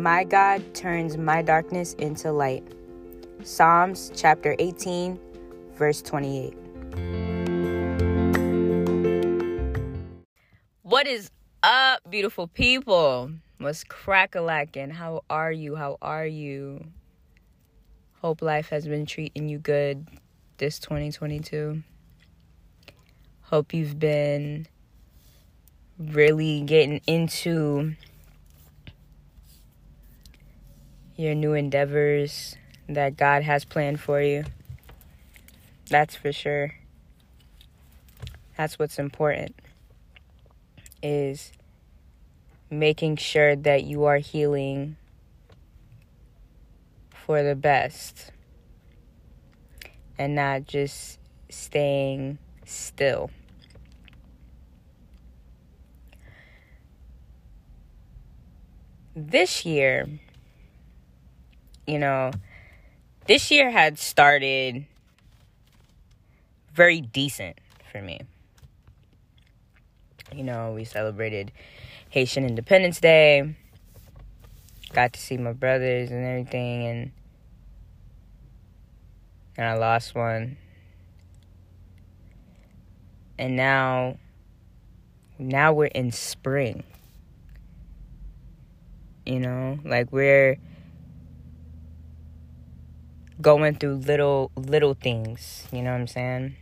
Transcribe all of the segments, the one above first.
My God turns my darkness into light. Psalms chapter 18, verse 28. What is up, beautiful people? What's crack a lacking? How are you? How are you? Hope life has been treating you good this 2022. Hope you've been really getting into your new endeavors that God has planned for you. That's for sure. That's what's important is making sure that you are healing for the best and not just staying still. This year, you know, this year had started very decent for me. You know, we celebrated Haitian Independence Day. Got to see my brothers and everything and and I lost one. And now now we're in spring. You know, like we're going through little little things, you know what I'm saying?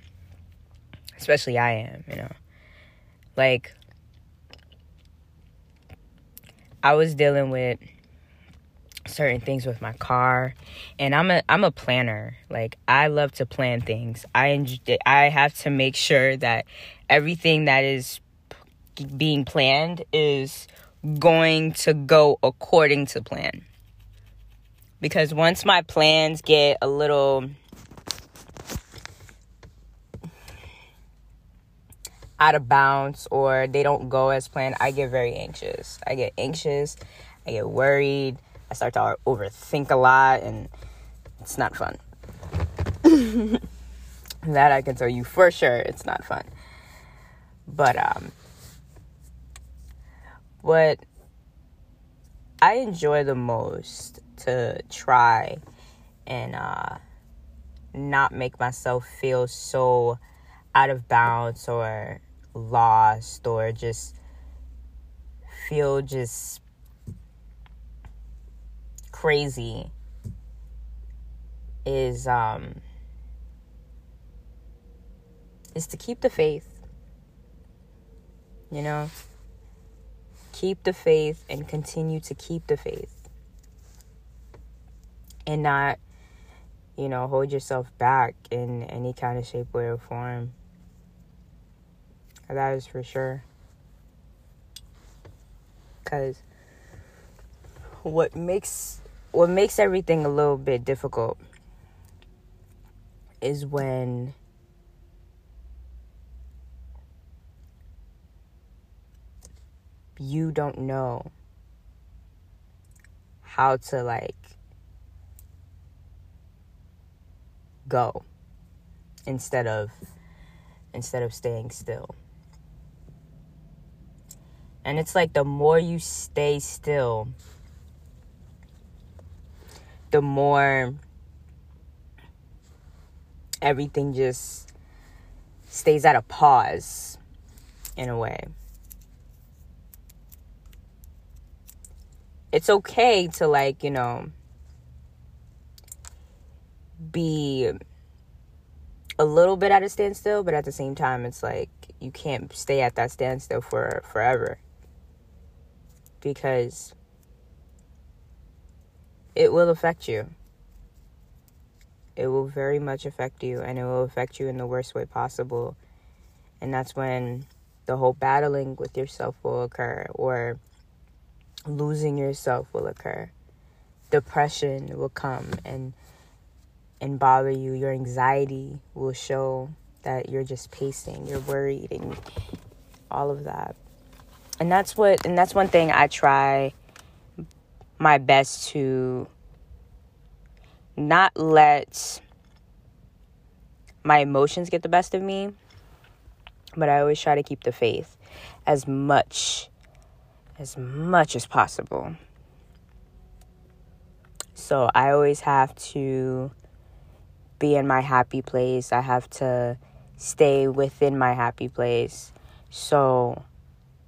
Especially I am, you know. Like I was dealing with certain things with my car and I'm a I'm a planner. Like I love to plan things. I enjoy, I have to make sure that everything that is being planned is going to go according to plan because once my plans get a little out of bounds or they don't go as planned, I get very anxious. I get anxious, I get worried, I start to overthink a lot, and it's not fun. that I can tell you for sure, it's not fun. But, um, what I enjoy the most to try and uh, not make myself feel so out of bounds or lost or just feel just crazy is um is to keep the faith you know? Keep the faith and continue to keep the faith and not, you know, hold yourself back in any kind of shape, way, or form. That is for sure. Because what makes what makes everything a little bit difficult is when you don't know how to like go instead of instead of staying still. And it's like the more you stay still, the more everything just stays at a pause in a way. It's okay to like, you know, be a little bit at a standstill, but at the same time, it's like you can't stay at that standstill for forever because it will affect you. It will very much affect you, and it will affect you in the worst way possible. And that's when the whole battling with yourself will occur, or losing yourself will occur. Depression will come, and and bother you. Your anxiety will show that you're just pacing, you're worried, and all of that. And that's what, and that's one thing I try my best to not let my emotions get the best of me, but I always try to keep the faith as much as much as possible. So I always have to be in my happy place. I have to stay within my happy place. So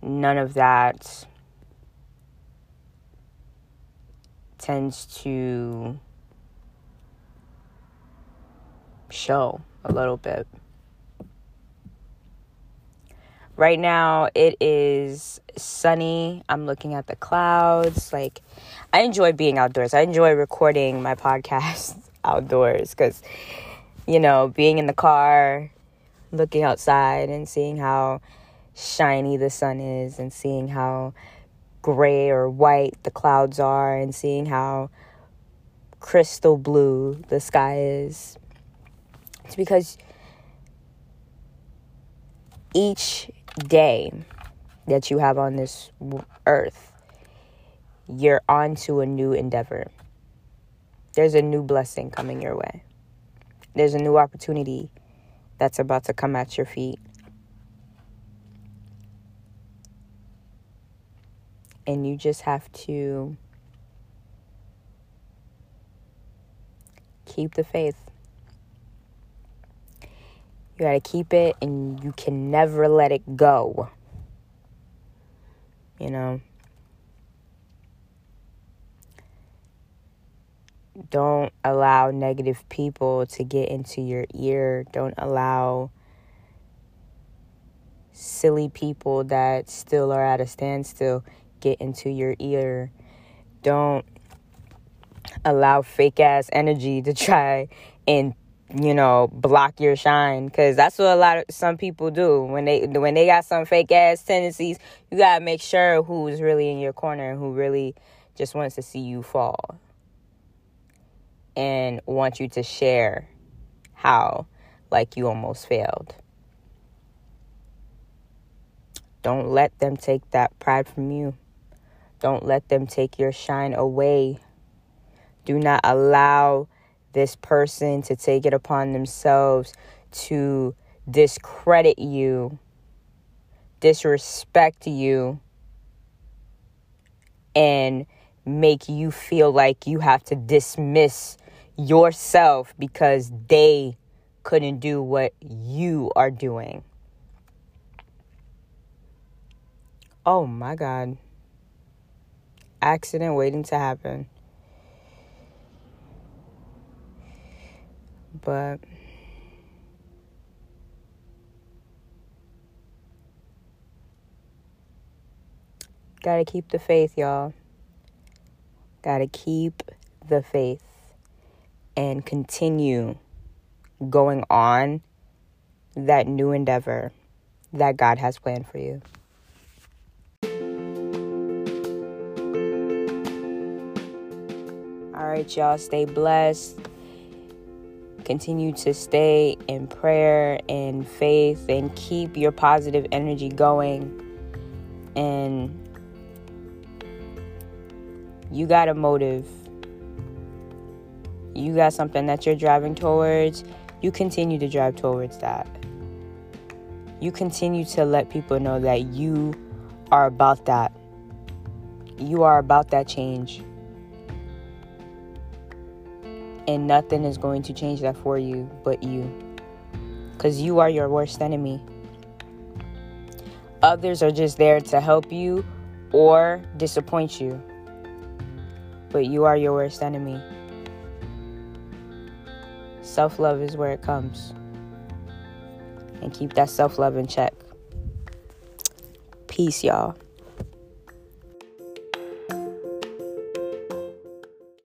none of that tends to show a little bit. Right now it is sunny. I'm looking at the clouds. Like I enjoy being outdoors. I enjoy recording my podcast outdoors cuz you know, being in the car, looking outside and seeing how shiny the sun is and seeing how gray or white the clouds are and seeing how crystal blue the sky is. It's because each day that you have on this earth, you're on to a new endeavor. There's a new blessing coming your way. There's a new opportunity that's about to come at your feet. And you just have to keep the faith. You got to keep it and you can never let it go. You know? Don't allow negative people to get into your ear. Don't allow silly people that still are at a standstill get into your ear. Don't allow fake ass energy to try and you know block your shine because that's what a lot of some people do when they when they got some fake ass tendencies you gotta make sure who's really in your corner and who really just wants to see you fall and want you to share how like you almost failed. Don't let them take that pride from you. Don't let them take your shine away. Do not allow this person to take it upon themselves to discredit you, disrespect you, and make you feel like you have to dismiss yourself because they couldn't do what you are doing. Oh my God. Accident waiting to happen. but gotta keep the faith, y'all. Gotta keep the faith and continue going on that new endeavor that God has planned for you. All right, y'all, stay blessed continue to stay in prayer and faith and keep your positive energy going. And you got a motive, you got something that you're driving towards, you continue to drive towards that. You continue to let people know that you are about that. You are about that change and nothing is going to change that for you but you. Because you are your worst enemy. Others are just there to help you or disappoint you. But you are your worst enemy. Self love is where it comes. And keep that self love in check. Peace, y'all.